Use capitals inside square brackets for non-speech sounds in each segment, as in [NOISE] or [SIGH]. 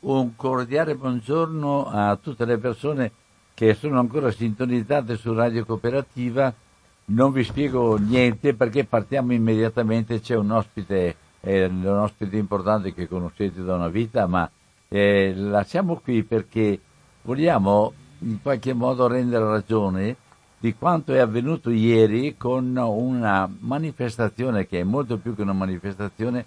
un cordiale buongiorno a tutte le persone che sono ancora sintonizzate su Radio Cooperativa. Non vi spiego niente perché partiamo immediatamente, c'è un ospite, eh, un ospite importante che conoscete da una vita, ma eh, la siamo qui perché vogliamo in qualche modo rendere ragione di quanto è avvenuto ieri con una manifestazione che è molto più che una manifestazione,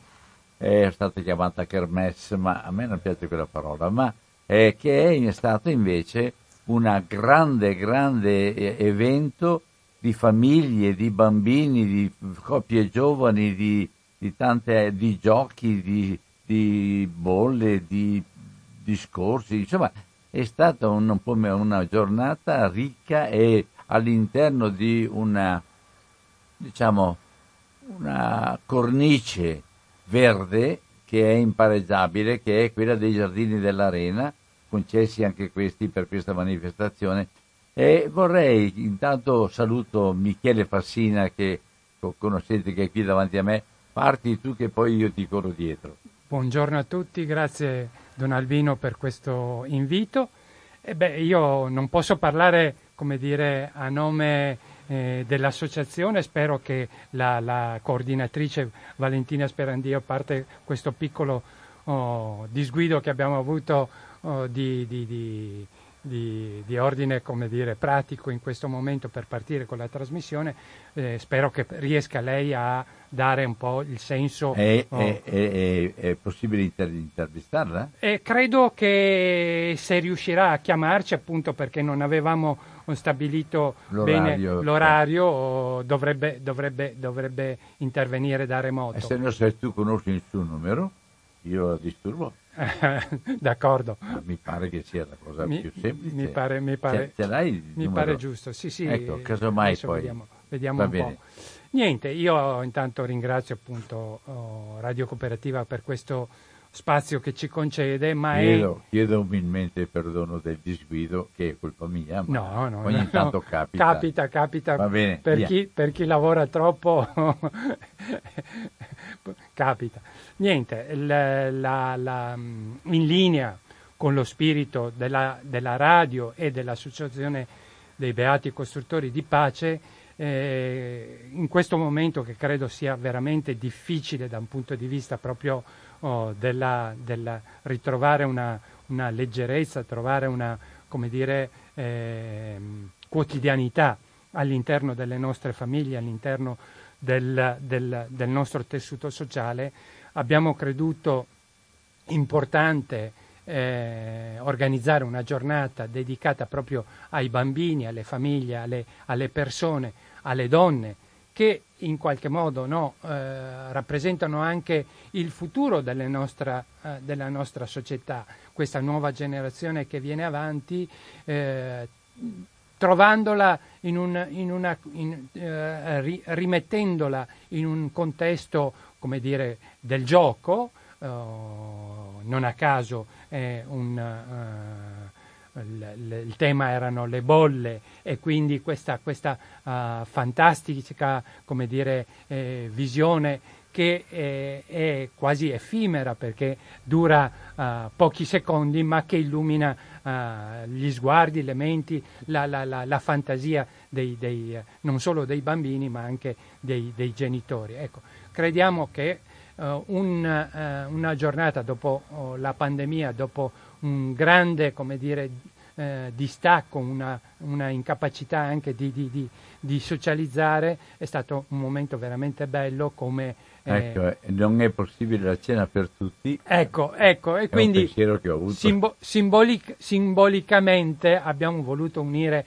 è stata chiamata Kermesse, ma a me non piace quella parola, ma eh, che è stato invece un grande, grande eh, evento di famiglie, di bambini, di coppie giovani, di, di tante di giochi, di, di bolle, di discorsi, insomma è stata un, un una giornata ricca e all'interno di una, diciamo, una cornice verde che è impareggiabile, che è quella dei giardini dell'arena, concessi anche questi per questa manifestazione. E vorrei, intanto saluto Michele Fassina che conoscete che è qui davanti a me, parti tu che poi io ti corro dietro. Buongiorno a tutti, grazie Don Albino per questo invito. E beh, io non posso parlare, come dire, a nome eh, dell'associazione, spero che la, la, coordinatrice Valentina Sperandio, a parte questo piccolo oh, disguido che abbiamo avuto oh, di, di, di di, di, ordine come dire, pratico in questo momento per partire con la trasmissione, eh, spero che riesca lei a dare un po' il senso. È, oh. è, è, è possibile inter- intervistarla? Eh, credo che se riuscirà a chiamarci, appunto perché non avevamo stabilito l'orario, bene l'orario, dovrebbe, dovrebbe, dovrebbe intervenire da remoto. E se no, se tu conosci il suo numero, io la disturbo. [LAUGHS] D'accordo. Mi pare che sia la cosa mi, più semplice. Mi pare, mi pare, ce, ce mi pare giusto, sì, sì. Ecco, casomai poi. Vediamo, vediamo un bene. po'. Niente, io intanto ringrazio appunto oh, Radio Cooperativa per questo spazio che ci concede, ma chiedo, è... Chiedo umilmente perdono del disguido, che è colpa mia, ma no, no, ogni no, tanto capita. Capita, capita, Va bene, per, chi, per chi lavora troppo [LAUGHS] capita. Niente, la, la, la, in linea con lo spirito della, della, radio e dell'Associazione dei Beati Costruttori di Pace, eh, in questo momento che credo sia veramente difficile da un punto di vista proprio oh, della, della, ritrovare una, una, leggerezza, trovare una come dire, eh, quotidianità all'interno delle nostre famiglie, all'interno del, del, del nostro tessuto sociale, abbiamo creduto importante eh, organizzare una giornata dedicata proprio ai bambini, alle famiglie, alle, alle persone, alle donne che in qualche modo no, eh, rappresentano anche il futuro nostra, eh, della nostra società, questa nuova generazione che viene avanti, eh, trovandola in un, in una, in, eh, ri, rimettendola in un contesto come dire, del gioco, uh, non a caso è un, uh, il, il, tema erano le bolle e quindi questa, questa uh, fantastica dire, eh, visione che è, è, quasi effimera perché dura uh, pochi secondi ma che illumina uh, gli sguardi, le menti, la, la, la, la fantasia dei, dei, non solo dei bambini ma anche dei, dei genitori. Ecco, crediamo che uh, un, uh, una giornata dopo uh, la pandemia, dopo un grande dire, eh, distacco, una, una, incapacità anche di, di, di, di, socializzare, è stato un momento veramente bello come... Eh, ecco, non è possibile la cena per tutti. Ecco, ecco, e quindi simbo- simbolic- simbolicamente abbiamo voluto unire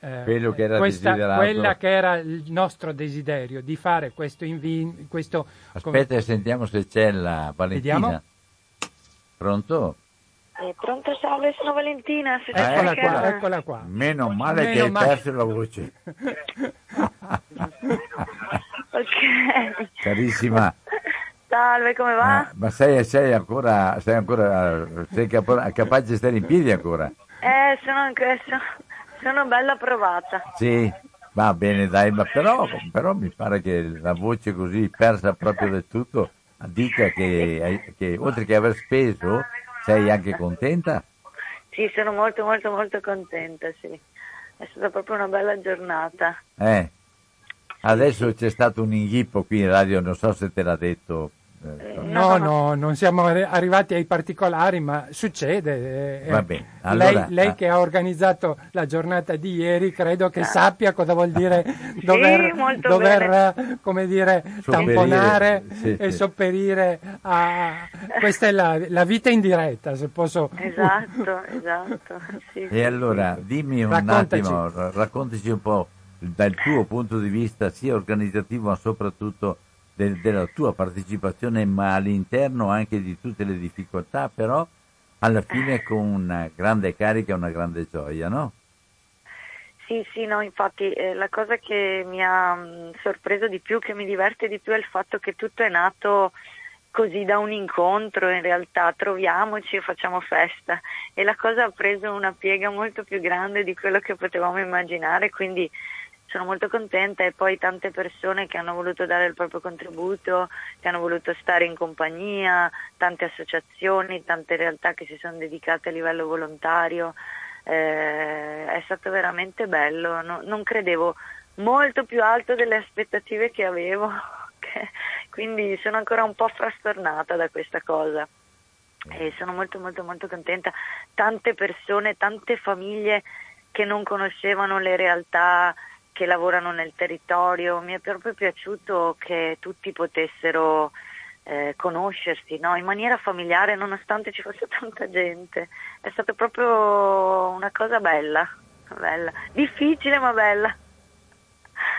eh, quello che era questa, quella che era il nostro desiderio di fare questo invito. Questo, Aspetta, come... sentiamo se c'è la Valentina. Vediamo. Pronto? Eh, pronto, salve, sono Valentina. Eh, eccola, qua, eccola qua. Meno male Meno che hai male. perso la voce. [LAUGHS] ok. Carissima. Salve, come va? Ah, ma sei, sei, ancora, sei ancora sei capace di stare in piedi ancora? Eh, sono anche, sono, sono bella provata. Sì, va bene, dai, ma però, però mi pare che la voce così persa proprio del tutto dica che, che oltre che aver speso Sei anche contenta? Sì, sono molto molto molto contenta, sì. È stata proprio una bella giornata. Eh. Adesso c'è stato un inghippo qui in radio, non so se te l'ha detto no, no, non siamo arrivati ai particolari, ma succede. Eh, Va bene. Allora, lei, lei, che ha organizzato la giornata di ieri, credo che sappia cosa vuol dire dover, [LAUGHS] sì, dover come dire, tamponare sì, e sì. sopperire a... Questa è la, la, vita in diretta, se posso... Esatto, esatto. e allora, dimmi un Raccontaci. attimo, raccontaci un po' dal tuo punto di vista sia organizzativo ma soprattutto del, della tua partecipazione, ma all'interno anche di tutte le difficoltà, però alla fine con una grande carica e una grande gioia, no? Sì, sì, no, infatti eh, la cosa che mi ha mh, mm, sorpreso di più, che mi diverte di più è il fatto che tutto è nato così da un incontro, in realtà troviamoci e facciamo festa e la cosa ha preso una piega molto più grande di quello che potevamo immaginare, quindi sono molto contenta e poi tante persone che hanno voluto dare il proprio contributo, che hanno voluto stare in compagnia, tante associazioni, tante realtà che si sono dedicate a livello volontario. Eh, è stato veramente bello, no, non credevo molto più alto delle aspettative che avevo, [LAUGHS] quindi sono ancora un po' frastornata da questa cosa e sono molto molto molto contenta. Tante persone, tante famiglie che non conoscevano le realtà che lavorano nel territorio, mi è proprio piaciuto che tutti potessero eh, conoscersi no? in maniera familiare nonostante ci fosse tanta gente. È stata proprio una cosa bella, bella. difficile ma bella.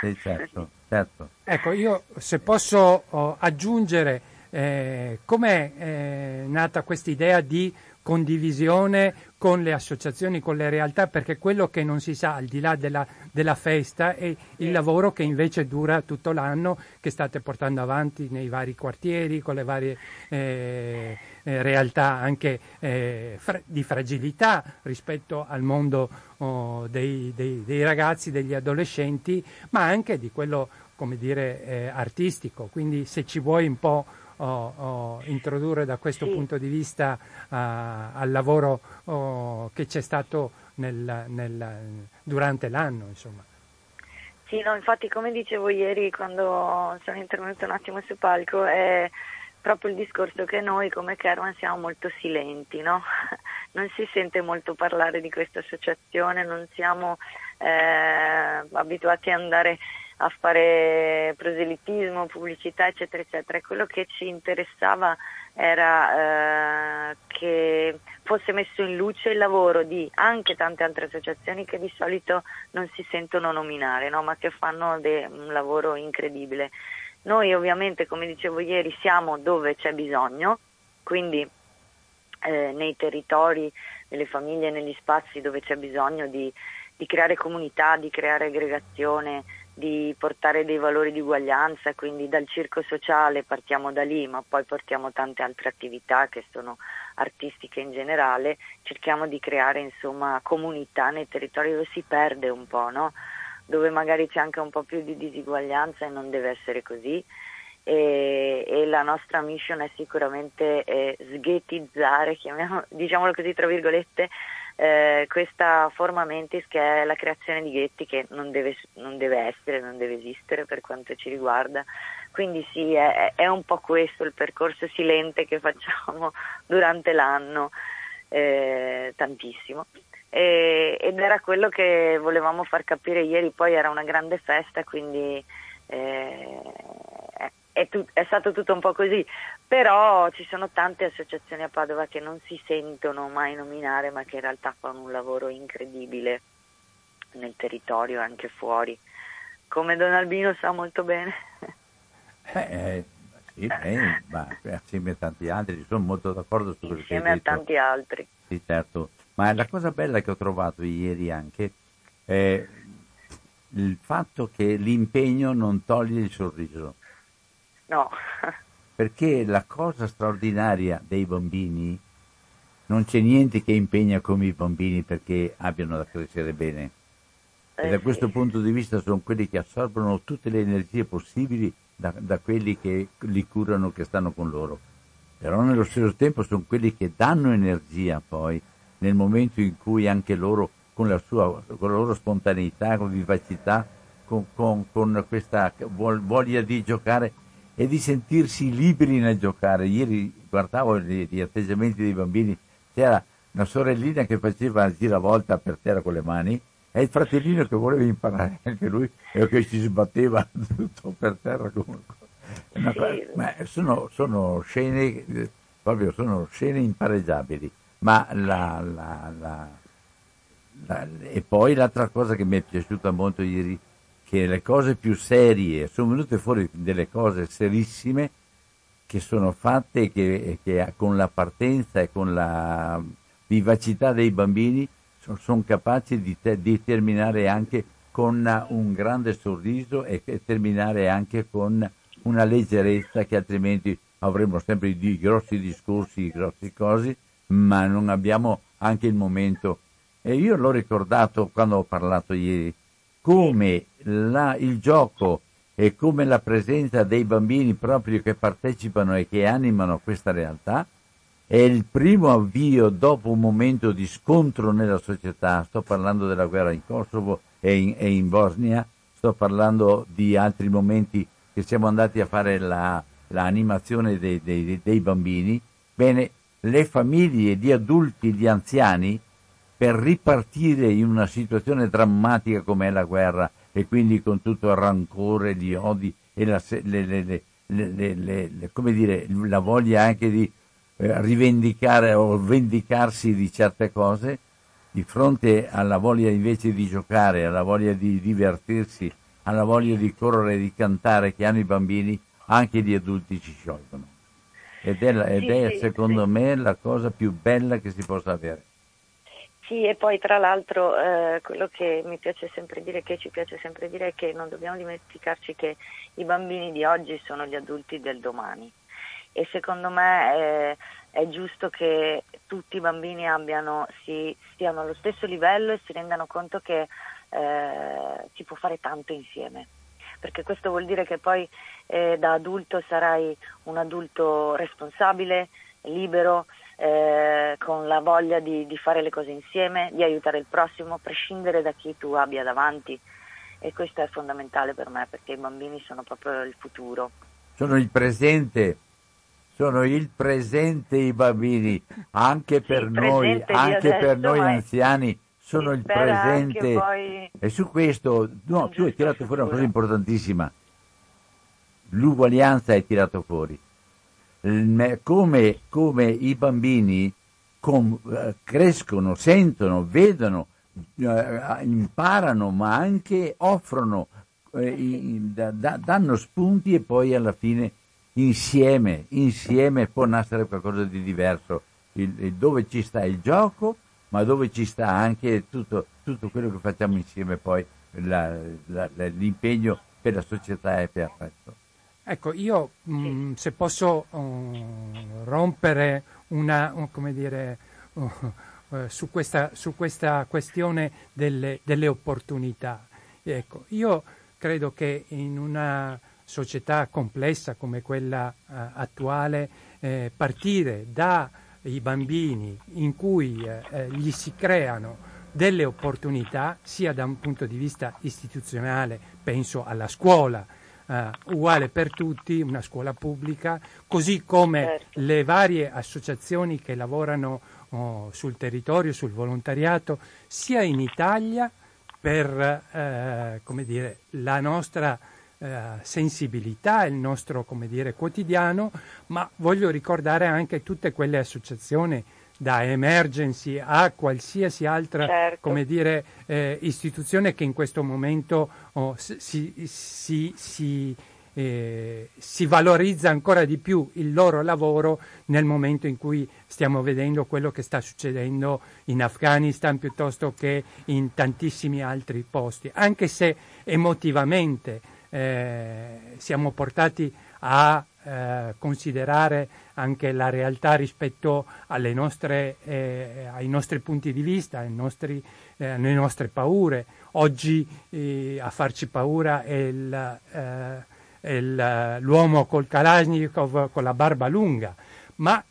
Sì, certo, certo. Ecco, io se posso oh, aggiungere eh, com'è eh, nata questa idea di condivisione con le associazioni, con le realtà, perché quello che non si sa al di là della, della festa è il lavoro che invece dura tutto l'anno, che state portando avanti nei vari quartieri, con le varie eh, eh, realtà anche eh, fra- di fragilità rispetto al mondo oh, dei, dei, dei, ragazzi, degli adolescenti, ma anche di quello, come dire, eh, artistico. Quindi se ci vuoi un po' oh, oh, introdurre da questo sì. punto di vista uh, al lavoro oh, che c'è stato nel, nel, durante l'anno. Insomma. Sì, no, infatti come dicevo ieri quando sono intervenuto un attimo sul palco è proprio il discorso che noi come Kerman siamo molto silenti, no? [LAUGHS] non si sente molto parlare di questa associazione, non siamo eh, abituati ad andare a fare proselitismo, pubblicità, eccetera, eccetera. Quello che ci interessava era eh, che fosse messo in luce il lavoro di anche tante altre associazioni che di solito non si sentono nominare, no? ma che fanno de- un lavoro incredibile. Noi ovviamente, come dicevo ieri, siamo dove c'è bisogno, quindi eh, nei territori, nelle famiglie, negli spazi dove c'è bisogno di, di creare comunità, di creare aggregazione, di portare dei valori di uguaglianza, quindi dal circo sociale partiamo da lì, ma poi portiamo tante altre attività che sono artistiche in generale, cerchiamo di creare insomma comunità nei territori dove si perde un po', no? dove magari c'è anche un po' più di disuguaglianza e non deve essere così. E, e la nostra mission è sicuramente eh, sghettizzare, [LAUGHS] diciamolo così tra virgolette, eh, questa forma mentis che è la creazione di ghetti che non deve, non deve, essere, non deve esistere per quanto ci riguarda. Quindi sì, è, è un po' questo il percorso silente che facciamo [LAUGHS] durante l'anno, eh, tantissimo. E, ed era quello che volevamo far capire ieri, poi era una grande festa, quindi eh, è, tu, è, stato tutto un po' così, però ci sono tante associazioni a Padova che non si sentono mai nominare ma che in realtà fanno un lavoro incredibile nel territorio e anche fuori, come Don Albino sa molto bene. Eh, sì, eh, ma assieme a tanti altri, sono molto d'accordo su quello insieme che hai detto. A tanti altri. Sì, certo. Ma la cosa bella che ho trovato ieri anche è il fatto che l'impegno non toglie il sorriso. No. Perché la cosa straordinaria dei bambini non c'è niente che impegna come i bambini perché abbiano da crescere bene. Eh, e da questo punto di vista sono quelli che assorbono tutte le energie possibili da, da quelli che li curano, che stanno con loro. però nello stesso tempo sono quelli che danno energia poi nel momento in cui anche loro con la, sua, con la loro spontaneità, con vivacità, con, con, con questa voglia di giocare e di sentirsi liberi nel giocare. Ieri guardavo gli, atteggiamenti dei bambini, c'era una sorellina che faceva giravolta per terra con le mani e il fratellino che voleva imparare anche lui e che si sbatteva [LAUGHS] tutto per terra comunque. Sì. Ma sono, sono, scene proprio sono scene impareggiabili ma la, la, la, e poi l'altra cosa che mi è piaciuta molto ieri che le cose più serie sono venute fuori delle cose serissime che sono fatte che, che con la partenza e con la vivacità dei bambini sono, sono capaci di, te, di, terminare anche con un grande sorriso e, e, terminare anche con una leggerezza che altrimenti avremmo sempre di grossi discorsi, grossi cose, ma non abbiamo anche il momento. E io l'ho ricordato quando ho parlato ieri, come la, il gioco e come la presenza dei bambini proprio che partecipano e che animano questa realtà è il primo avvio dopo un momento di scontro nella società, sto parlando della guerra in Kosovo e in, e in Bosnia, sto parlando di altri momenti che siamo andati a fare la, l'animazione dei, dei, dei bambini, bene, le famiglie di adulti, di anziani, per ripartire in una situazione drammatica come è la guerra e quindi con tutto il rancore, gli odi e la, le, le, le, come dire, la voglia anche di eh, rivendicare o vendicarsi di certe cose, di fronte alla voglia invece di giocare, alla voglia di divertirsi, alla voglia di correre e di cantare che hanno i bambini, anche gli adulti ci sciolgono. Ed è, ed è secondo me la cosa più bella che si possa avere. Sì, e poi tra l'altro eh, quello che mi piace sempre dire, che ci piace sempre dire, è che non dobbiamo dimenticarci che i bambini di oggi sono gli adulti del domani. E secondo me eh, è giusto che tutti i bambini abbiano, si, stiano allo stesso livello e si rendano conto che eh, si può fare tanto insieme. Perché questo vuol dire che poi eh, da adulto sarai un adulto responsabile, libero, eh, con la voglia di, di, fare le cose insieme, di aiutare il prossimo, a prescindere da chi tu abbia davanti. E questo è fondamentale per me perché i bambini sono proprio il futuro. Sono il presente, sono il presente i bambini, anche per sì, noi, anche per noi anziani sono il presente. Poi... E su questo, no, tu hai tirato fuori una cosa importantissima. L'uguaglianza hai tirato fuori. Come, come i bambini com, eh, crescono, sentono, vedono, eh, imparano, ma anche offrono, eh, da, da, danno spunti e poi alla fine insieme, insieme può nascere qualcosa di diverso. Il, dove ci sta il gioco ma dove ci sta anche tutto, tutto quello che facciamo insieme poi, la, la, l'impegno per la società e per il resto. Ecco, io mh, mm, se posso uh, rompere una, uh, come dire, [LAUGHS] uh, su, questa, su, questa, questione delle, delle opportunità. Ecco, io credo che in una società complessa come quella attuale eh, partire da i bambini in cui eh, eh, gli si creano delle opportunità sia da un punto di vista istituzionale, penso alla scuola, eh, uguale per tutti, una scuola pubblica, così come certo. le varie associazioni che lavorano oh, sul territorio, sul volontariato, sia in Italia per eh, dire, la nostra eh, sensibilità, il nostro come dire, quotidiano, ma voglio ricordare anche tutte quelle associazioni da emergency a qualsiasi altra certo. come dire, eh, istituzione che in questo momento oh, si, si, si, eh, si, valorizza ancora di più il loro lavoro nel momento in cui stiamo vedendo quello che sta succedendo in Afghanistan piuttosto che in tantissimi altri posti, anche se emotivamente eh, siamo portati a eh, considerare anche la realtà rispetto nostre, eh, ai nostri punti di vista, nostri, eh, alle nostre paure. Oggi eh, a farci paura è, il, è il, l'uomo col Kalashnikov con la barba lunga, ma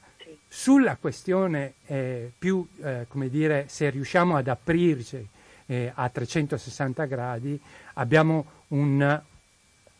sulla questione eh, più, eh, come dire, se riusciamo ad aprirci eh, a 360 gradi, abbiamo un,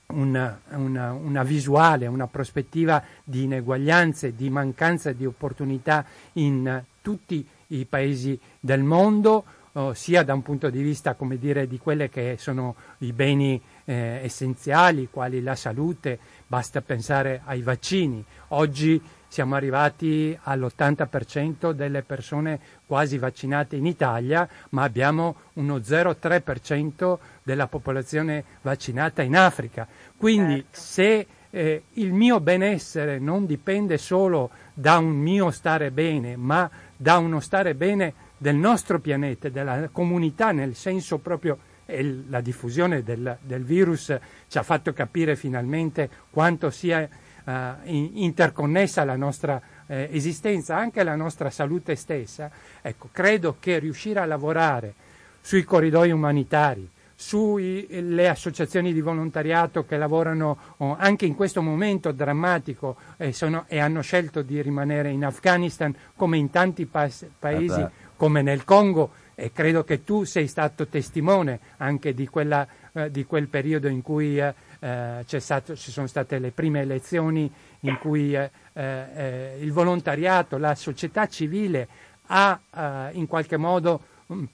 una, una, una, visuale, una prospettiva di ineguaglianze, di mancanza di opportunità in tutti i paesi del mondo, oh, sia da un punto di vista come dire, di quelli che sono i beni eh, essenziali, quali la salute, basta pensare ai vaccini. Oggi siamo arrivati all'80% delle persone quasi vaccinate in Italia, ma abbiamo uno 0,3% della popolazione vaccinata in Africa. Quindi certo. se eh, il mio benessere non dipende solo da un mio stare bene, ma da uno stare bene del nostro pianeta, della comunità nel senso proprio e la diffusione del, del, virus ci ha fatto capire finalmente quanto sia uh, interconnessa la nostra eh, esistenza, anche la nostra salute stessa. Ecco, credo che riuscire a lavorare sui corridoi umanitari, sulle associazioni di volontariato che lavorano oh, anche in questo momento drammatico e, sono, e, hanno scelto di rimanere in Afghanistan come in tanti pa- paesi ah come nel Congo e credo che tu sei stato testimone anche di, quella, eh, di quel periodo in cui eh, eh stato, ci sono state le prime elezioni in cui eh, eh, il volontariato, la società civile ha in qualche modo mh, mm,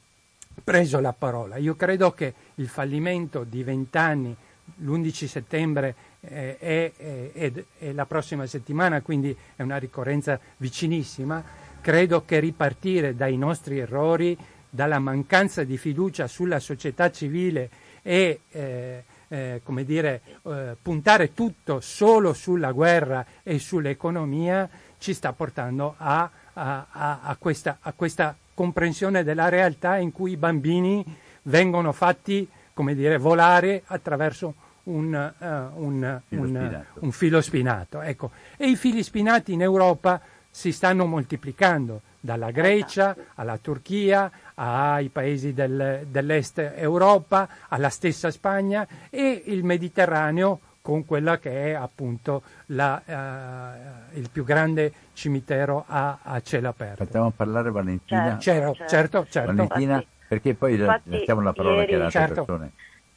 preso la parola. Io credo che il fallimento di vent'anni, l'11 settembre è, è la prossima settimana, quindi è una ricorrenza vicinissima, credo che ripartire dai nostri errori, dalla mancanza di fiducia sulla società civile e eh, eh, come dire, eh, puntare tutto solo sulla guerra e sull'economia ci sta portando a, a, a, a questa, questa, comprensione della realtà in cui i bambini vengono fatti come dire, volare attraverso un, uh, un, filo, un, spinato. un filo spinato. Ecco. E i fili spinati in Europa si stanno moltiplicando dalla Grecia alla Turchia, ai paesi del, dell'est Europa, alla stessa Spagna e il Mediterraneo con quella che è appunto la, uh, il più grande cimitero a, a, cielo aperto. Facciamo parlare Valentina. Certo, certo, certo. certo. Valentina, infatti, perché poi infatti, lasciamo la parola ieri, alle altre certo. persone.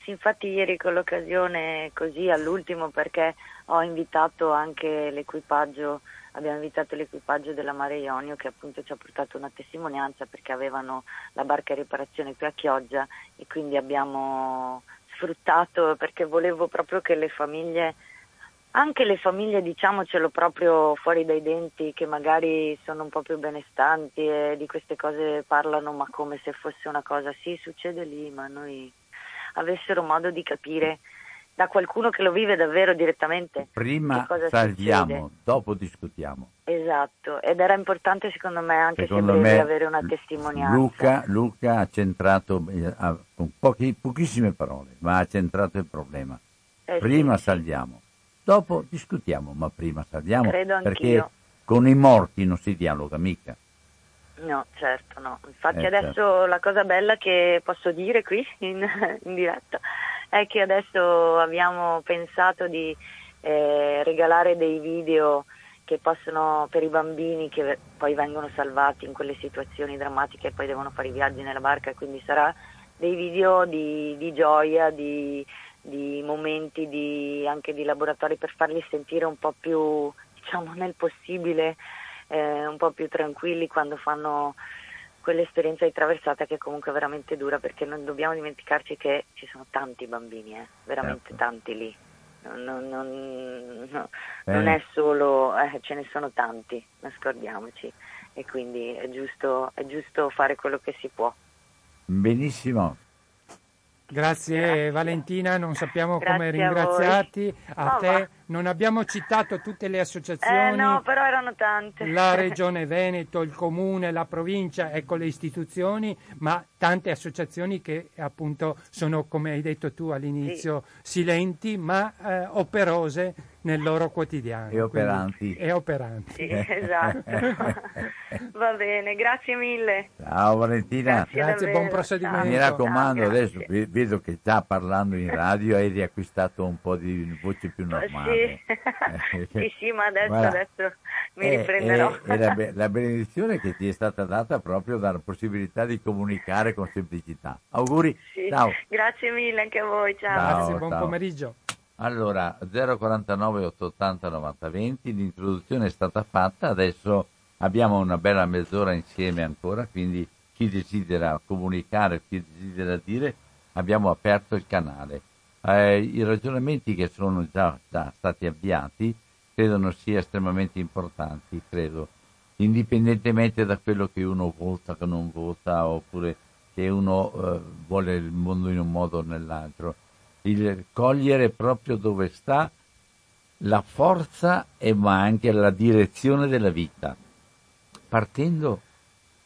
Sì, infatti ieri con l'occasione così all'ultimo perché ho invitato anche l'equipaggio abbiamo invitato l'equipaggio della Mare Ionio che appunto ci ha portato una testimonianza perché avevano la barca in riparazione qui a Chioggia e quindi abbiamo sfruttato perché volevo proprio che le famiglie anche le famiglie diciamocelo proprio fuori dai denti che magari sono un po' più benestanti e di queste cose parlano ma come se fosse una cosa sì succede lì ma noi avessero modo di capire da qualcuno che lo vive davvero direttamente. Prima salviamo, dopo discutiamo. Esatto, ed era importante secondo me anche secondo se me, avere una testimonianza. Luca, Luca ha centrato, eh, con pochi, pochissime parole, ma ha centrato il problema. Eh prima sì, salviamo, dopo discutiamo, ma prima salviamo Credo perché con i morti non si dialoga mica. No, certo no. Infatti eh, adesso certo. la cosa bella che posso dire qui in, [LAUGHS] in diretta è che adesso abbiamo pensato di eh, regalare dei video che possono per i bambini che poi vengono salvati in quelle situazioni drammatiche e poi devono fare i viaggi nella barca, quindi sarà dei video di, di gioia, di, di momenti di, anche di laboratori per farli sentire un po' più, diciamo, nel possibile, eh, un po' più tranquilli quando fanno quell'esperienza di traversata che è comunque veramente dura perché non dobbiamo dimenticarci che ci sono tanti bambini, eh, veramente certo. tanti lì. Non, non, non, no, eh. non è solo, eh, ce ne sono tanti, nascordiamoci e quindi è giusto, è giusto fare quello che si può. Benissimo, Grazie, Grazie, Valentina, non sappiamo Grazie come ringraziarti. A, a te. Non abbiamo citato tutte le associazioni. Eh no, però erano tante. La Regione Veneto, il Comune, la provincia, ecco le istituzioni, ma tante associazioni che appunto sono, come hai detto tu all'inizio, sì. silenti ma eh, operose nel loro quotidiano. E operanti. e operanti. Sì, esatto. [LAUGHS] Va bene, grazie mille. Ciao Valentina. Grazie, grazie buon proseguimento. Mi raccomando, Ciao, adesso vedo che sta parlando in radio, hai riacquistato un po' di voce più normale. male. Sì, [LAUGHS] [LAUGHS] sì, sì, ma adesso, adesso mi è, riprenderò. È, è la, la, benedizione che ti è stata data proprio dalla possibilità di comunicare con semplicità. Auguri, sì. ciao. Grazie mille anche a voi, ciao. ciao Grazie, buon ciao. pomeriggio. Allora, 049 880 90 20, l'introduzione è stata fatta, adesso abbiamo una bella mezz'ora insieme ancora, quindi chi desidera comunicare, chi desidera dire, abbiamo aperto il canale. Eh, I ragionamenti che sono già, già stati avviati credo sia estremamente importanti, credo, indipendentemente da quello che uno vota, che non vota, oppure che uno eh, vuole il mondo in un modo o nell'altro. Il cogliere proprio dove sta la forza e ma anche la direzione della vita, partendo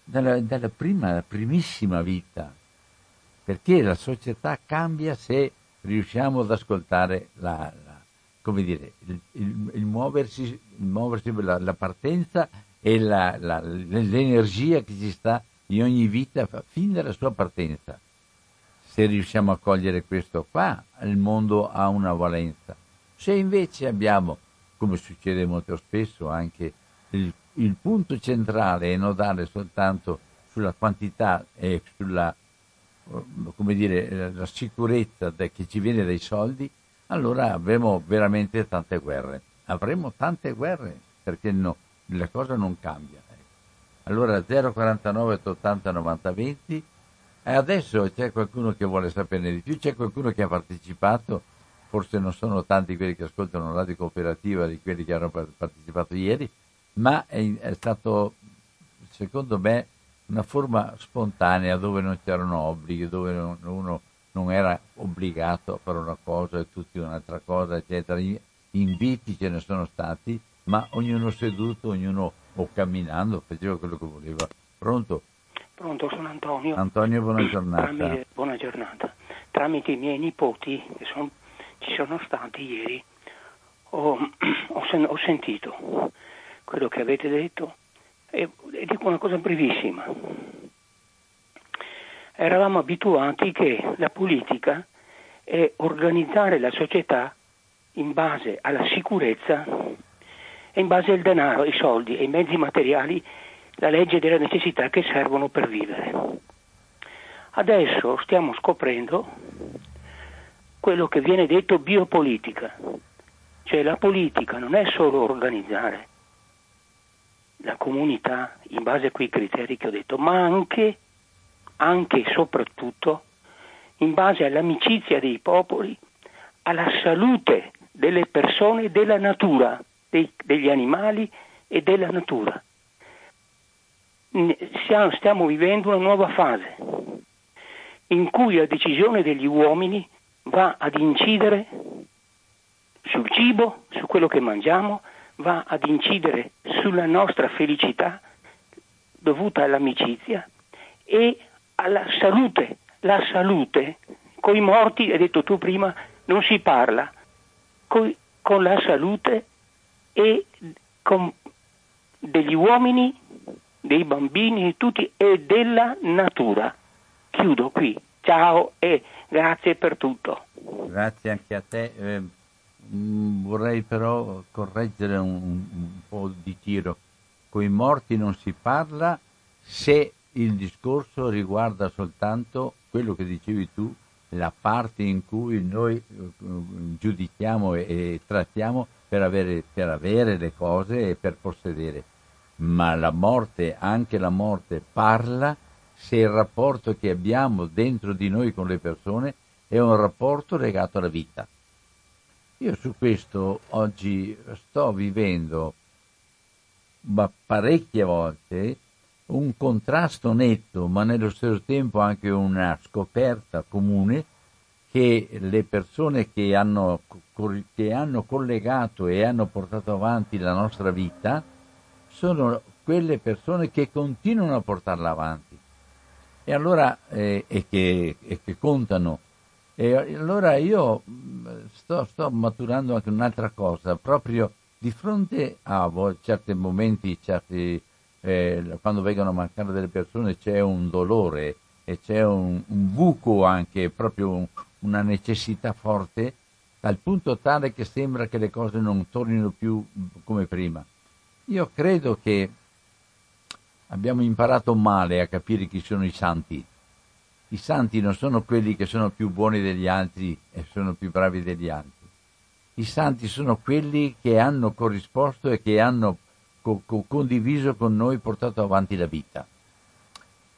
dalla, dalla prima, primissima vita, perché la società cambia se riusciamo ad ascoltare la, la, come dire, il, il, il muoversi, il muoversi la, la, partenza e l'energia che ci sta in ogni vita fin dalla sua partenza se riusciamo a cogliere questo qua, il mondo ha una valenza. Se invece abbiamo, come succede molto spesso, anche il, il punto centrale è nodare soltanto sulla quantità e sulla come dire, la sicurezza che ci viene dai soldi, allora avremo veramente tante guerre. Avremo tante guerre perché no, la cosa non cambia. Allora 049 80 90 20 e adesso c'è qualcuno che vuole saperne di più, c'è qualcuno che ha partecipato, forse non sono tanti quelli che ascoltano Radio Cooperativa di quelli che hanno partecipato ieri, ma è, è stato, secondo me, una forma spontanea dove non c'erano obblighi, dove non, uno non era obbligato a fare una cosa e tutti un'altra cosa, eccetera. Inviti ce ne sono stati, ma ognuno seduto, ognuno o camminando faceva quello che voleva. Pronto? Pronto, sono Antonio. Antonio, buona giornata. Tramite, buona giornata. Tramite i miei nipoti che son, ci sono stati ieri, ho, [CLEARS THROAT] ho, sen, ho, sentito quello che avete detto e, e dico una cosa brevissima. Eravamo abituati che la politica è organizzare la società in base alla sicurezza e in base al denaro, ai soldi e ai mezzi materiali la legge delle necessità che servono per vivere. Adesso stiamo scoprendo quello che viene detto biopolitica, cioè la politica non è solo organizzare la comunità in base a quei criteri che ho detto, ma anche, anche e soprattutto in base all'amicizia dei popoli, alla salute delle persone, della natura, dei, degli animali e della natura. Stiamo vivendo una nuova fase in cui la decisione degli uomini va ad incidere sul cibo, su quello che mangiamo, va ad incidere sulla nostra felicità dovuta all'amicizia e alla salute. La salute, con i morti, hai detto tu prima, non si parla, coi, con la salute e con degli uomini dei bambini, tutti e della natura. Chiudo qui. Ciao e grazie per tutto. Grazie anche a te. Mm, vorrei però correggere un, un po' di tiro. Con i morti non si parla se il discorso riguarda soltanto quello che dicevi tu, la parte in cui noi eh, giudichiamo e, e trattiamo per avere, per avere le cose e per possedere ma la morte, anche la morte, parla se il rapporto che abbiamo dentro di noi con le persone è un rapporto legato alla vita. Io su questo oggi sto vivendo ma parecchie volte un contrasto netto, ma nello stesso tempo anche una scoperta comune che le persone che hanno, che hanno collegato e hanno portato avanti la nostra vita sono quelle persone che continuano a portarla avanti e allora eh, e, che, e, che, contano. E allora io mm, sto, sto, maturando anche un'altra cosa, proprio di fronte a certi momenti, certi, eh, quando vengono a mancare delle persone c'è un dolore e c'è un, un buco anche, proprio un, una necessità forte, al punto tale che sembra che le cose non tornino più come prima. Io credo che abbiamo imparato male a capire chi sono i santi. I santi non sono quelli che sono più buoni degli altri e sono più bravi degli altri. I santi sono quelli che hanno corrisposto e che hanno co- co- condiviso con noi, portato avanti la vita.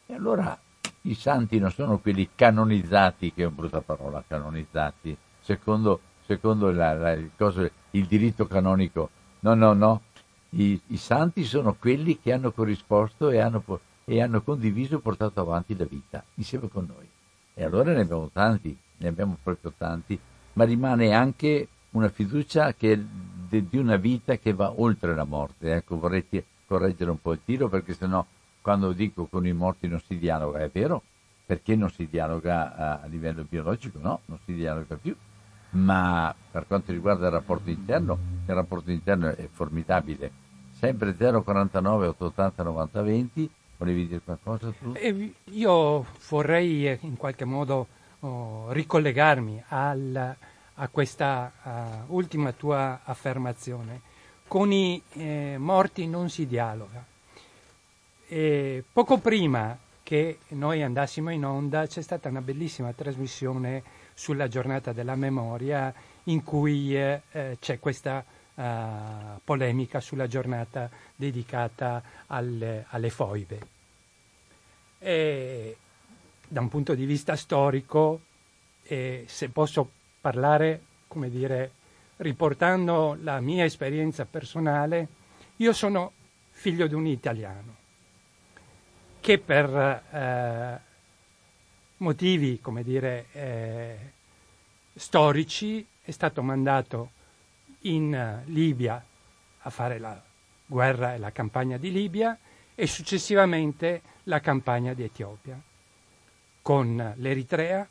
E allora i santi non sono quelli canonizzati, che è una brutta parola, canonizzati, secondo, secondo la, la, il, cosa, il, diritto canonico. No, no, no. I, I, santi sono quelli che hanno corrisposto e hanno, e hanno condiviso e portato avanti la vita insieme con noi. E allora ne abbiamo tanti, ne abbiamo proprio tanti, ma rimane anche una fiducia che è di una vita che va oltre la morte. Ecco, vorrei correggere un po' il tiro perché sennò quando dico con i morti non si dialoga, è vero, perché non si dialoga a, livello biologico? No, non si dialoga più. Ma per quanto riguarda il rapporto interno, il rapporto interno è formidabile. Sempre 049 880 90 20. Volevi dire qualcosa tu? Eh, io vorrei eh, in qualche modo oh, ricollegarmi al, a questa uh, ultima tua affermazione. Con i eh, morti non si dialoga. E poco prima che noi andassimo in onda c'è stata una bellissima trasmissione sulla giornata della memoria in cui eh, eh c'è questa uh, polemica sulla giornata dedicata alle, alle foibe. E, da un punto di vista storico, eh, se posso parlare, come dire, riportando la mia esperienza personale, io sono figlio di un italiano che per eh, motivi, come dire, eh, storici è stato mandato in Libia a fare la guerra e la campagna di Libia e successivamente la campagna di Etiopia. Con l'Eritrea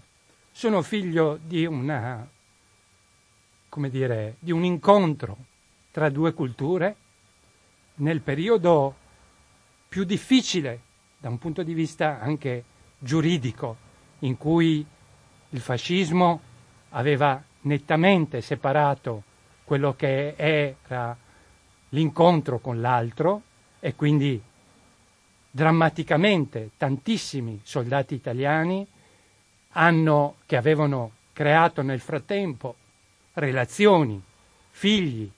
sono figlio di, una, dire, di un incontro tra due culture nel periodo più difficile da un punto di vista anche giuridico, in cui il fascismo aveva nettamente separato quello che era l'incontro con l'altro e quindi drammaticamente tantissimi soldati italiani hanno, che avevano creato nel frattempo relazioni, figli,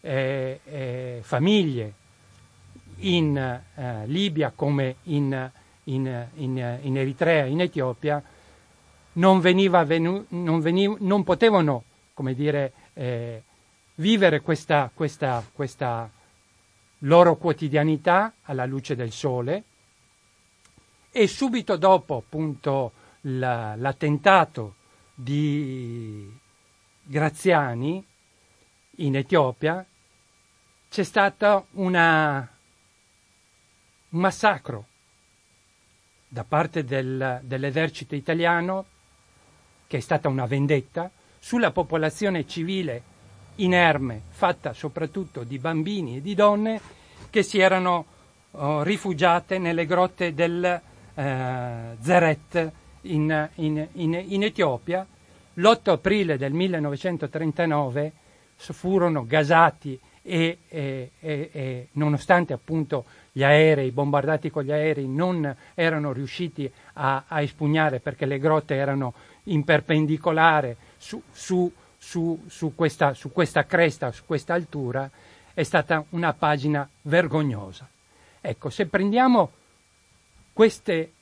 eh, eh, famiglie in eh, Libia come in, in, in, in, Eritrea, in Etiopia, non, venu, non, veniv, non potevano dire, eh, vivere questa, questa, questa, loro quotidianità alla luce del sole e subito dopo appunto la, l'attentato di Graziani in Etiopia c'è stata una un massacro da parte del, dell'esercito italiano, che è stata una vendetta, sulla popolazione civile inerme, fatta soprattutto di bambini e di donne che si erano oh, rifugiate nelle grotte del eh, Zeret in, in, in, in Etiopia. L'8 aprile del 1939 furono gasati e, e, e, e nonostante appunto gli aerei, bombardati con gli aerei, non erano riusciti a, a espugnare perché le grotte erano in perpendicolare su, su, su, su, questa, su questa cresta, su questa altura, è stata una pagina vergognosa. Ecco, se prendiamo queste,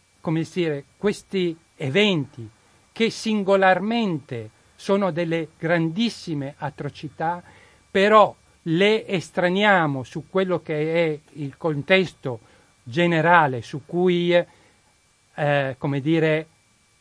dire, questi eventi che singolarmente sono delle grandissime atrocità, però le estraniamo su quello che è il contesto generale su cui, eh, come dire,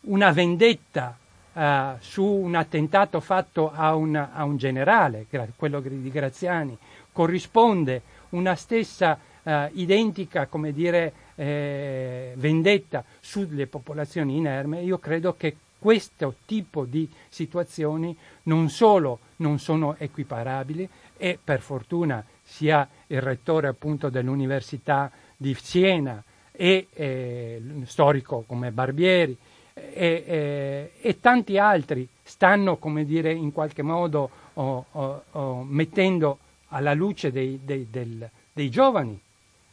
una vendetta eh, su un attentato fatto a un, a un, generale, quello di Graziani, corrisponde una stessa eh, identica, come dire, eh, vendetta sulle popolazioni inerme, io credo che questo tipo di situazioni non solo non sono equiparabili, e per fortuna sia il rettore appunto dell'Università di Siena e eh, storico come Barbieri e, e, e tanti altri stanno, come dire, in qualche modo oh, oh, oh, mettendo alla luce dei, dei, del, dei giovani.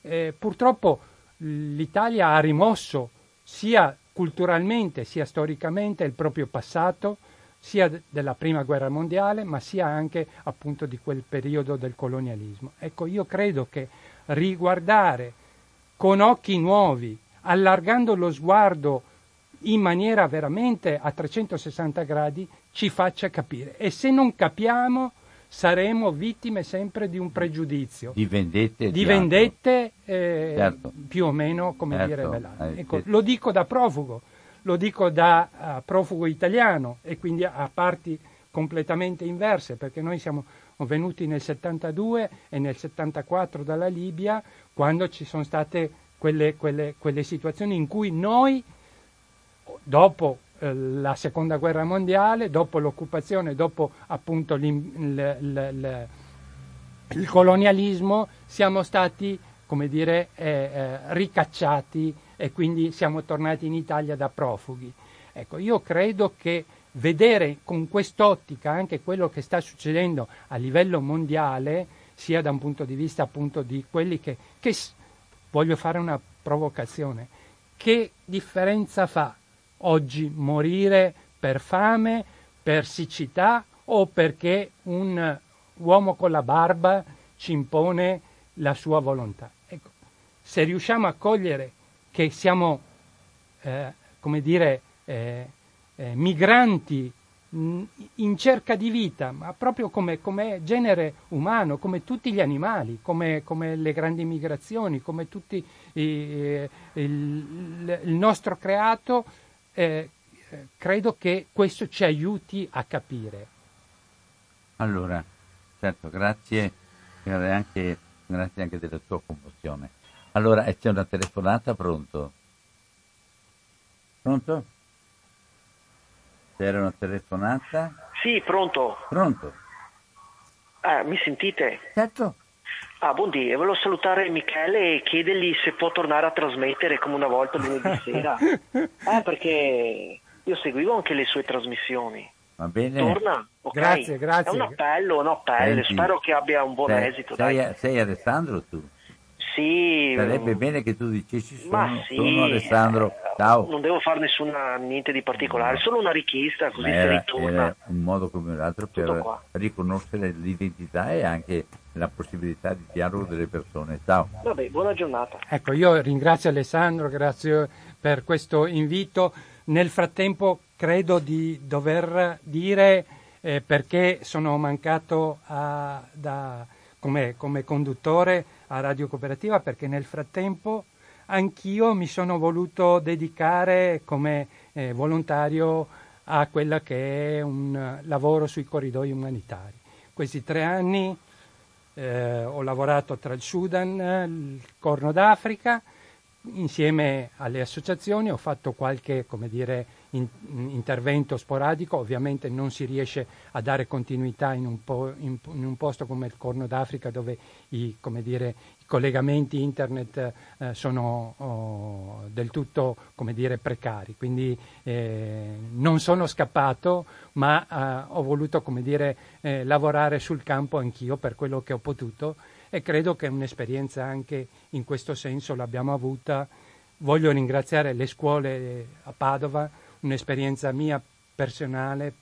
Eh, purtroppo l'Italia ha rimosso sia culturalmente sia storicamente il proprio passato, sia della prima guerra mondiale, ma sia anche appunto di quel periodo del colonialismo. Ecco, io credo che riguardare con occhi nuovi, allargando lo sguardo in maniera veramente a 360 gradi, ci faccia capire. E se non capiamo, saremo vittime sempre di un pregiudizio. Di vendette. Di vendette eh, certo. più o meno, come certo. dire, velate. Ecco, lo dico da profugo lo dico da uh, profugo italiano e quindi a parti completamente inverse, perché noi siamo venuti nel 72 e nel 74 dalla Libia, quando ci sono state quelle, quelle, quelle situazioni in cui noi, dopo eh, la seconda guerra mondiale, dopo l'occupazione, dopo appunto il, il, colonialismo, siamo stati, come dire, eh, eh, ricacciati e quindi siamo tornati in Italia da profughi. Ecco, io credo che vedere con quest'ottica anche quello che sta succedendo a livello mondiale, sia da un punto di vista appunto di quelli che, che voglio fare una provocazione, che differenza fa oggi morire per fame, per siccità o perché un uomo con la barba ci impone la sua volontà? Ecco, se riusciamo a cogliere che siamo, eh, come dire, eh, eh, migranti in cerca di vita, ma proprio come, come genere umano, come tutti gli animali, come, come le grandi migrazioni, come tutti il, il, il nostro creato, eh, credo che questo ci aiuti a capire. Allora, certo, grazie, anche, grazie anche della tua commozione. Allora, c'è una telefonata, pronto? Pronto? C'era una telefonata? Sì, pronto. Pronto. Ah, mi sentite? Certo. Ah, buondì, volevo salutare Michele e chiedergli se può tornare a trasmettere come una volta lunedì [LAUGHS] sera. eh, perché io seguivo anche le sue trasmissioni. Va bene. Torna? Okay. Grazie, grazie. È un appello, un appello. Senti, Spero che abbia un buon sei, esito. Sei, dai. sei Alessandro tu? Sì. Sarebbe bene che tu dicessi sono, Ma sì, sono Alessandro. Ciao. Non devo fare nessuna niente di particolare, No. solo una richiesta così Ma si era, ritorna. era un modo come un altro per riconoscere l'identità e anche la possibilità di dialogo delle persone. Ciao. Vabbè, buona giornata. Ecco, io ringrazio Alessandro, grazie per questo invito. Nel frattempo credo di dover dire eh, perché sono mancato a- da- come, come conduttore a Radio Cooperativa, perché nel frattempo anch'io mi sono voluto dedicare come eh, volontario a quella che è un lavoro sui corridoi umanitari. Questi tre anni eh, ho lavorato tra il Sudan, il Corno d'Africa, insieme alle associazioni ho fatto qualche come dire, in- intervento sporadico, ovviamente non si riesce a dare continuità in un, po- in- in un posto come il Corno d'Africa dove i, dire, i collegamenti internet eh, sono oh, del tutto dire, precari, quindi eh, non sono scappato ma eh, ho voluto dire, eh, lavorare sul campo anch'io per quello che ho potuto e credo che un'esperienza anche in questo senso l'abbiamo avuta. Voglio ringraziare le scuole a Padova, un'esperienza mia personale.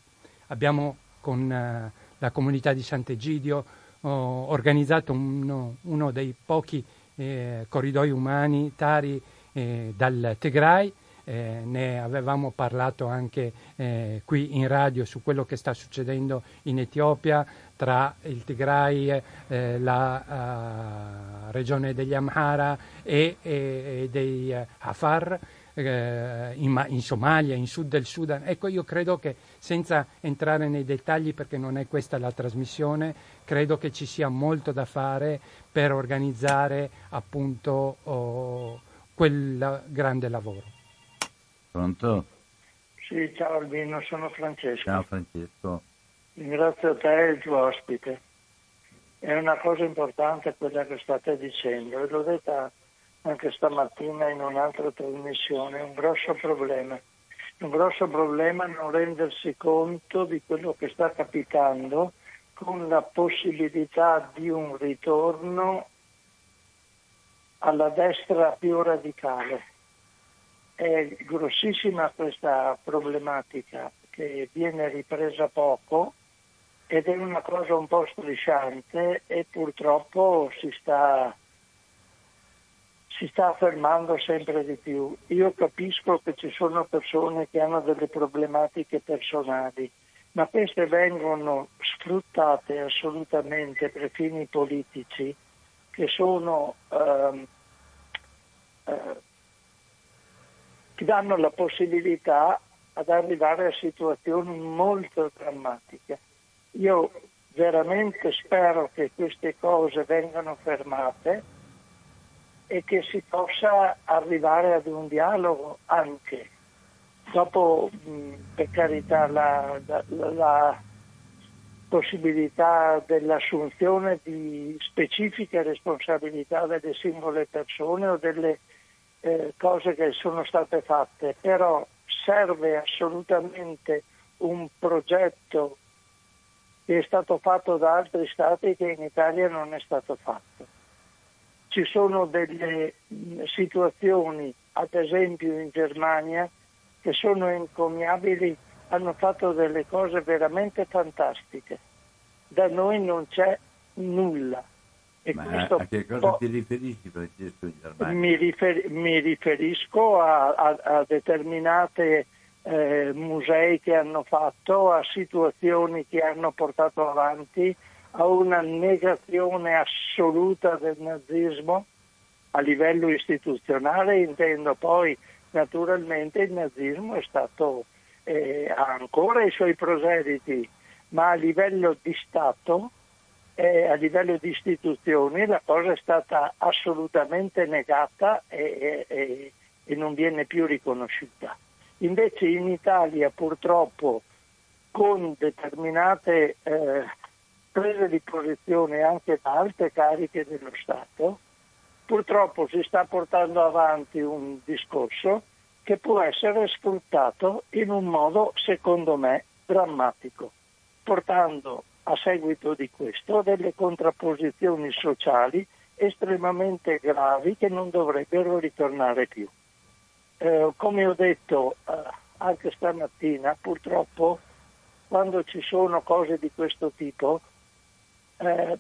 Abbiamo con eh, la comunità di Sant'Egidio ho organizzato uno, uno dei pochi eh, corridoi umanitari eh, dal Tigray. Eh, ne avevamo parlato anche eh, qui in radio su quello che sta succedendo in Etiopia tra il Tigray, eh, la regione degli Amhara e, e- e dei Afar, eh, in, in Somalia, in sud del Sudan. Ecco, io credo che senza entrare nei dettagli, perché non è questa la trasmissione, credo che ci sia molto da fare per organizzare appunto oh, quel grande lavoro. Pronto? Sì, ciao Albino, sono Francesco. Ciao Francesco. Ringrazio te e il tuo ospite. È una cosa importante quella che state dicendo e l'ho detta anche stamattina in un'altra trasmissione, un grosso problema. un grosso problema non rendersi conto di quello che sta capitando con la possibilità di un ritorno alla destra più radicale. È grossissima questa problematica che viene ripresa poco ed è una cosa un po' strisciante e purtroppo si sta, si sta affermando sempre di più. Io capisco che ci sono persone che hanno delle problematiche personali, ma queste vengono sfruttate assolutamente per fini politici che sono ehm, eh, che danno la possibilità ad arrivare a situazioni molto drammatiche. Io veramente spero che queste cose vengano fermate e che si possa arrivare ad un dialogo anche. Dopo, per carità, la, la, la possibilità dell'assunzione di specifiche responsabilità delle singole persone o delle eh, cose che sono state fatte, però serve assolutamente un progetto che è stato fatto da altri stati che in Italia non è stato fatto. Ci sono delle situazioni, ad esempio in Germania, che sono encomiabili, hanno fatto delle cose veramente fantastiche. Da noi non c'è nulla. E Ma a che cosa ti riferisci, Francesco, in Germania? Mi, rifer- mi riferisco a, a, a determinate eh, musei che hanno fatto, a situazioni che hanno portato avanti, a una negazione assoluta del nazismo a livello istituzionale, intendo poi naturalmente il nazismo è stato, eh, ha ancora i suoi proseliti, ma a livello di Stato eh, a livello di istituzioni la cosa è stata assolutamente negata e, e, e non viene più riconosciuta. Invece in Italia purtroppo con determinate eh, prese di posizione anche da alte cariche dello Stato, purtroppo si sta portando avanti un discorso che può essere sfruttato in un modo, secondo me, drammatico, portando a seguito di questo delle contrapposizioni sociali estremamente gravi che non dovrebbero ritornare più. Eh, come ho detto eh, anche stamattina, purtroppo quando ci sono cose di questo tipo eh,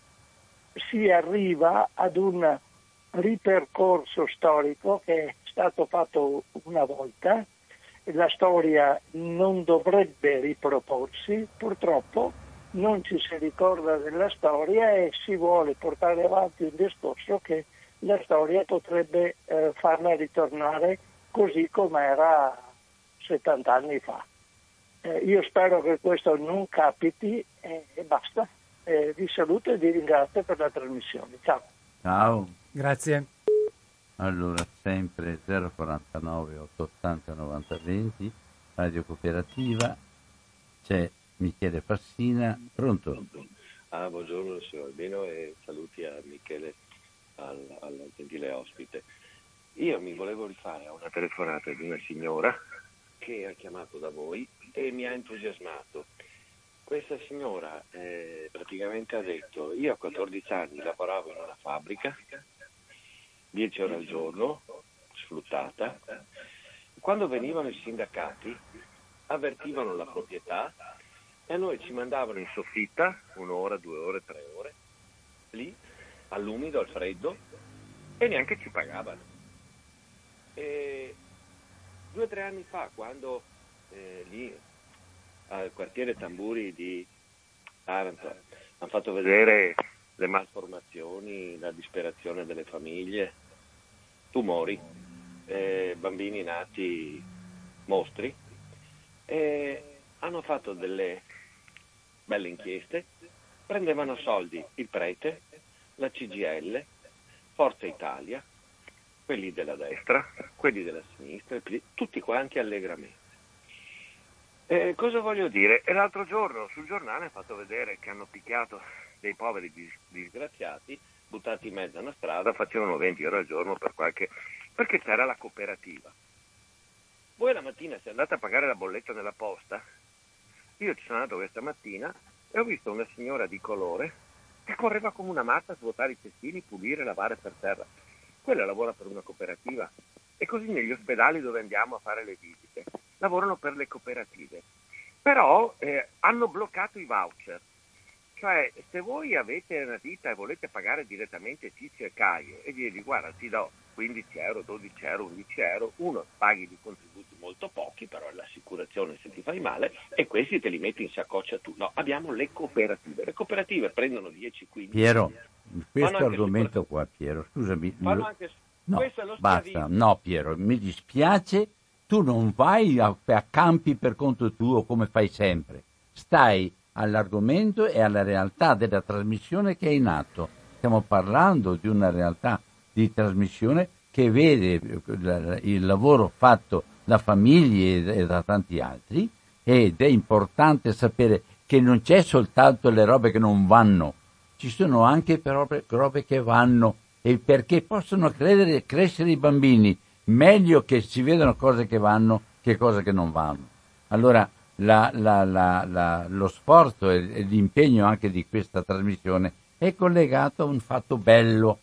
si arriva ad un ripercorso storico che è stato fatto una volta, la storia non dovrebbe riproporsi, purtroppo non ci si ricorda della storia e si vuole portare avanti un discorso che la storia potrebbe eh, farla ritornare così come era 70 anni fa. Eh, io spero che questo non capiti eh, e basta. Eh, vi saluto e vi ringrazio per la trasmissione. Ciao. Ciao. Grazie. Allora, sempre 049 880 90 20, Radio Cooperativa, c'è Michele Fassina, pronto? Ah, buongiorno signor Albino e saluti a Michele, al, al gentile ospite. Io mi volevo rifare a una telefonata di una signora che ha chiamato da voi e mi ha entusiasmato. Questa signora eh, praticamente ha detto, io a 14 anni lavoravo in una fabbrica, 10 ore al giorno, sfruttata, quando venivano i sindacati avvertivano la proprietà e noi ci mandavano in soffitta un'ora, due ore, tre ore, lì, all'umido, al freddo, e neanche ci pagavano. E due o tre anni fa, quando eh, lì al quartiere Tamburi di Taranto hanno fatto vedere le malformazioni, la disperazione delle famiglie, tumori, eh, bambini nati mostri, e hanno fatto delle belle inchieste, prendevano soldi il prete, la CGL, Forza Italia, quelli della destra, quelli della sinistra, tutti quanti allegramente. Eh, cosa voglio dire? L'altro giorno sul giornale ha fatto vedere che hanno picchiato dei poveri disgraziati, buttati in mezzo a una strada, facevano 20 euro al giorno per qualche... perché c'era la cooperativa. Voi la mattina se andate a pagare la bolletta della posta, io ci sono andato questa mattina e ho visto una signora di colore che correva come una matta a svuotare i cestini, pulire, lavare per terra. Quella lavora per una cooperativa. E così negli ospedali dove andiamo a fare le visite, lavorano per le cooperative. Però eh, hanno bloccato i voucher. Cioè, se voi avete una ditta e volete pagare direttamente Tizio e Caio e dirgli guarda ti do 15 euro, 12 euro, 11 euro, uno paghi di contributi molto pochi, però è l'assicurazione se ti fai male e questi te li metti in saccoccia tu. No, abbiamo le cooperative. Le cooperative prendono 10-15 Piero, questo argomento qua, Piero, scusami. Fanno anche, no, basta, no Piero, mi dispiace, tu non vai a, a campi per conto tuo come fai sempre. Stai all'argomento e alla realtà della trasmissione che è in atto. Stiamo parlando di una realtà di trasmissione che vede il lavoro fatto da famiglie e da tanti altri ed è importante sapere che non c'è soltanto le robe che non vanno, ci sono anche robe, robe che vanno e perché possono credere, crescere i bambini meglio che si vedano cose che vanno che cose che non vanno. Allora la, la, la, lo sforzo e, e l'impegno anche di questa trasmissione è collegato a un fatto bello.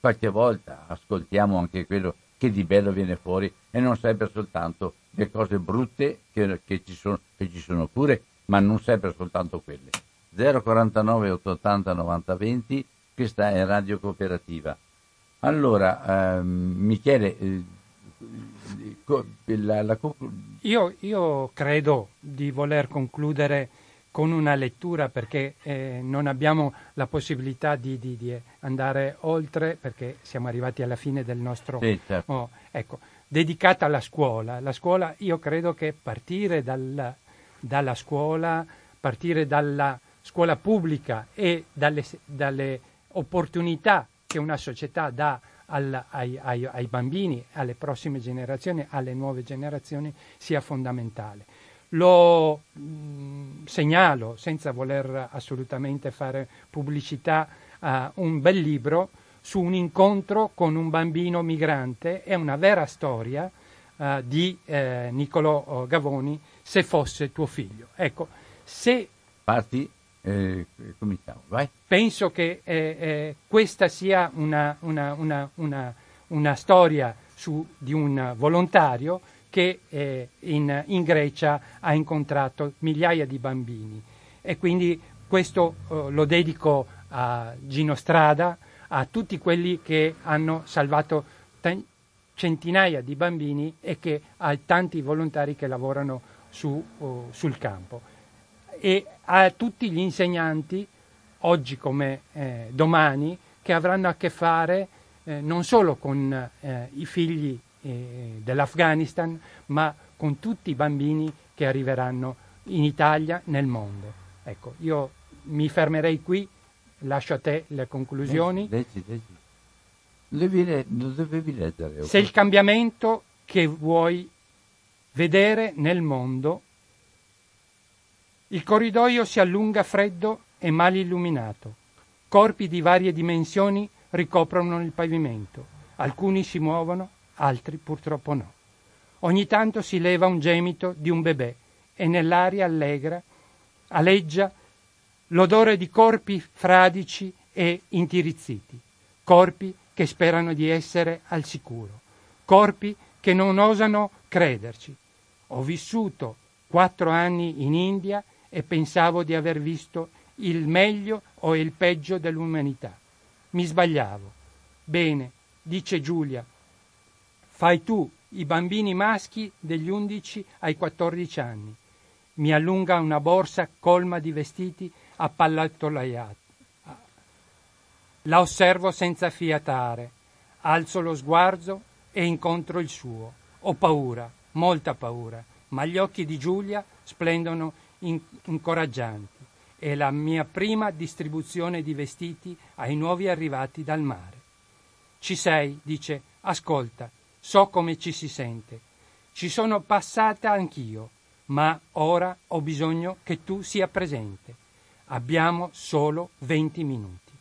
Qualche volta ascoltiamo anche quello che di bello viene fuori e non sempre soltanto le cose brutte che, che, ci, sono, che ci sono pure, ma non sempre soltanto quelle. 049 880 90 20, questa è Radio Cooperativa. Allora, ehm, Michele, eh, la, la... Io, io, credo di voler concludere con una lettura perché eh, non abbiamo la possibilità di, di, di, andare oltre perché siamo arrivati alla fine del nostro... Sì, certo. oh, ecco, dedicata alla scuola. La scuola, io credo che partire dal, dalla scuola, partire dalla scuola pubblica e dalle, dalle opportunità che una società dà al, ai, ai, ai, bambini, alle prossime generazioni, alle nuove generazioni, sia fondamentale. Lo mh, mm, segnalo, senza voler assolutamente fare pubblicità, a un bel libro su un incontro con un bambino migrante, è una vera storia uh, di eh, Niccolò Gavoni, se fosse tuo figlio. Ecco, se... Parti eh, cominciamo, vai. Penso che eh, eh, questa sia una, una, una, una storia su, di un volontario che eh, in, in, Grecia ha incontrato migliaia di bambini e quindi questo eh, lo dedico a Gino Strada, a tutti quelli che hanno salvato t- centinaia di bambini e che, a tanti volontari che lavorano su, uh, sul campo e a tutti gli insegnanti, oggi come eh, domani, che avranno a che fare eh, non solo con eh, i figli eh, dell'Afghanistan, ma con tutti i bambini che arriveranno in Italia, nel mondo. Ecco, io mi fermerei qui, lascio a te le conclusioni. Leggi, leggi. Devi, lo dovevi leggere. Se il cambiamento che vuoi vedere nel mondo il corridoio si allunga freddo e mal illuminato. Corpi di varie dimensioni ricoprono il pavimento. Alcuni si muovono, altri purtroppo no. Ogni tanto si leva un gemito di un bebè e nell'aria allegra aleggia l'odore di corpi fradici e intirizziti, corpi che sperano di essere al sicuro, corpi che non osano crederci. Ho vissuto quattro anni in India e pensavo di aver visto il meglio o il peggio dell'umanità. Mi sbagliavo. Bene, dice Giulia, fai tu i bambini maschi degli 11 ai 14 anni. Mi allunga una borsa colma di vestiti appallottolaiati. La osservo senza fiatare, alzo lo sguardo e incontro il suo. Ho paura, molta paura, ma gli occhi di Giulia splendono incoraggianti. È la mia prima distribuzione di vestiti ai nuovi arrivati dal mare. Ci sei, dice, ascolta, so come ci si sente. Ci sono passata anch'io, ma ora ho bisogno che tu sia presente. Abbiamo solo 20 minuti.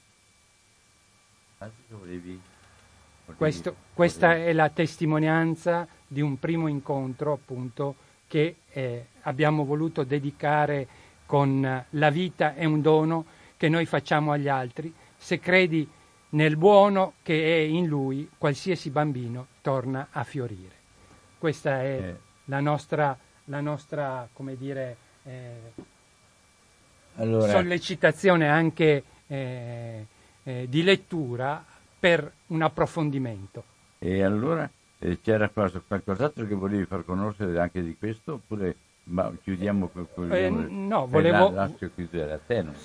Questo, questa è la testimonianza di un primo incontro appunto che eh, abbiamo voluto dedicare con la vita è un dono che noi facciamo agli altri. Se credi nel buono che è in lui, qualsiasi bambino torna a fiorire. Questa è Eh. la nostra, la nostra, come dire, eh, Allora, sollecitazione anche eh, eh, di lettura per un approfondimento. e allora eh, c'era cosa- qualcos'altro che volevi far conoscere anche di questo? Oppure ma chiudiamo con con- Eh, no, eh, volevo- la- lascio chiudere a te, non.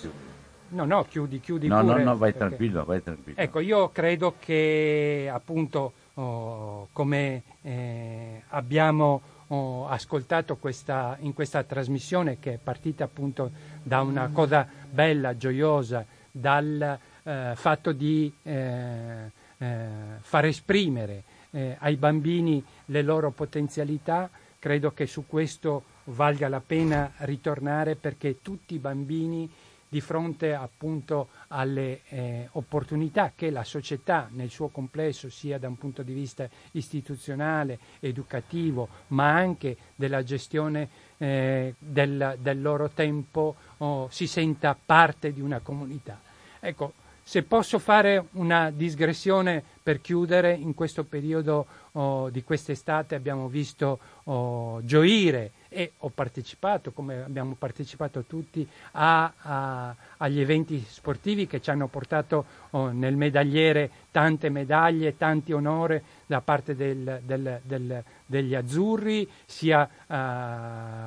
No, no, chiudi, chiudi No, no, pure. no, vai perché- tranquillo, vai tranquillo. Ecco, io credo che appunto oh, come eh, abbiamo oh, ascoltato questa, in questa trasmissione che è partita appunto da una cosa bella, gioiosa, dal eh, fatto di eh, eh, far esprimere eh, ai bambini le loro potenzialità, credo che su questo valga la pena ritornare perché tutti i bambini di fronte appunto alle eh, opportunità che la società nel suo complesso, sia da un punto di vista istituzionale, educativo, ma anche della gestione eh, del, del loro tempo, oh, si senta parte di una comunità. Ecco, se posso fare una digressione per chiudere, in questo periodo oh, di quest'estate abbiamo visto oh, gioire e ho partecipato, come abbiamo partecipato tutti, a- a- agli eventi sportivi che ci hanno portato oh, nel medagliere tante medaglie, tanti onori da parte del- del- del- degli azzurri, sia eh,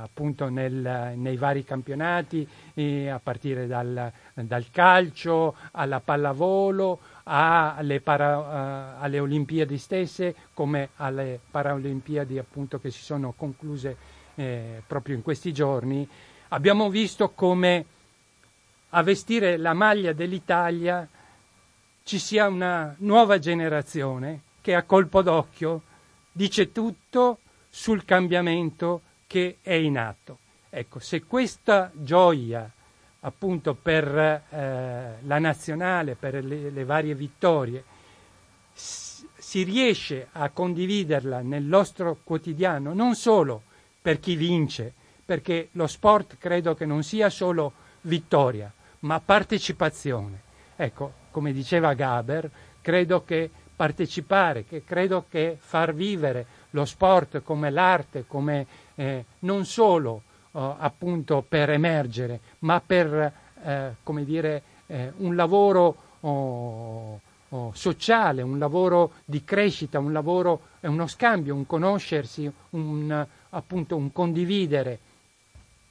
appunto nel- nei vari campionati, eh, a partire dal, dal calcio alla pallavolo, alle, para- eh, alle Olimpiadi stesse, come alle Paralimpiadi appunto che si sono concluse eh, proprio in questi giorni, abbiamo visto come a vestire la maglia dell'Italia ci sia una nuova generazione che a colpo d'occhio dice tutto sul cambiamento che è in atto. Ecco, se questa gioia appunto per eh, la nazionale, per le, le varie vittorie, si riesce a condividerla nel nostro quotidiano, non solo per chi vince, perché lo sport credo che non sia solo vittoria, ma partecipazione. Ecco, come diceva Gaber, credo che partecipare, che credo che far vivere lo sport come l'arte, come eh, non solo eh, appunto per emergere, ma per eh, come dire, eh, un lavoro oh, oh, sociale, un lavoro di crescita, un lavoro, uno scambio, un conoscersi, un, appunto un condividere.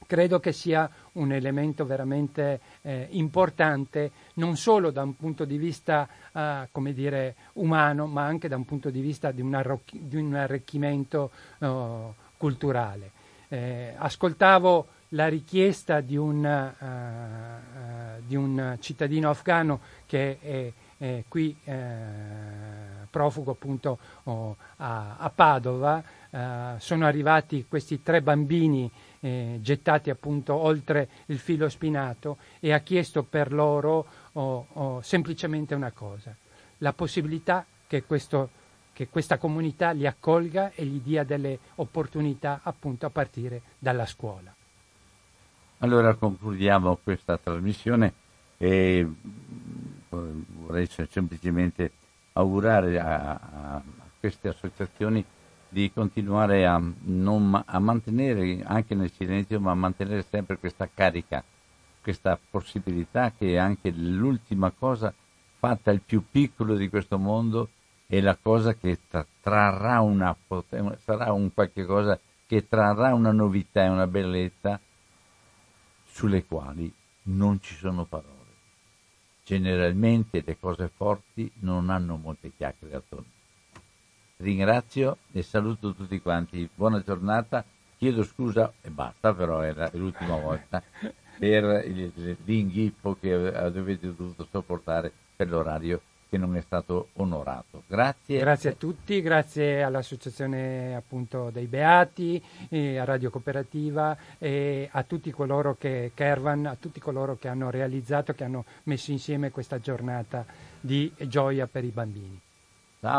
Credo che sia un elemento veramente eh, importante, non solo da un punto di vista eh, come dire, umano, ma anche da un punto di vista di un, arrocchi- di un arricchimento oh, culturale. Eh, ascoltavo la richiesta di un, eh, eh, di un cittadino afghano che è, è qui eh, profugo appunto oh, a, a Padova. Eh, sono arrivati questi tre bambini eh, gettati appunto oltre il filo spinato e ha chiesto per loro oh, oh, semplicemente una cosa, la possibilità che questo che questa comunità li accolga e gli dia delle opportunità appunto a partire dalla scuola. Allora concludiamo questa trasmissione e vorrei se- semplicemente augurare a, a queste associazioni di continuare a, non a mantenere anche nel silenzio, ma a mantenere sempre questa carica, questa possibilità che anche l'ultima cosa fatta il più piccolo di questo mondo è la cosa che tra- trarrà una poten- sarà un qualche cosa che trarrà una novità e una bellezza sulle quali non ci sono parole. Generalmente le cose forti non hanno molte chiacchiere attorno. Ringrazio e saluto tutti quanti. Buona giornata. Chiedo scusa e basta, però era l'ultima volta per l'inghippo che avete dovuto sopportare per l'orario che non è stato onorato. Grazie. Grazie a tutti, grazie all'Associazione appunto dei Beati, eh, a Radio Cooperativa e a tutti coloro che Kervan, a tutti coloro che hanno realizzato, che hanno messo insieme questa giornata di gioia per i bambini.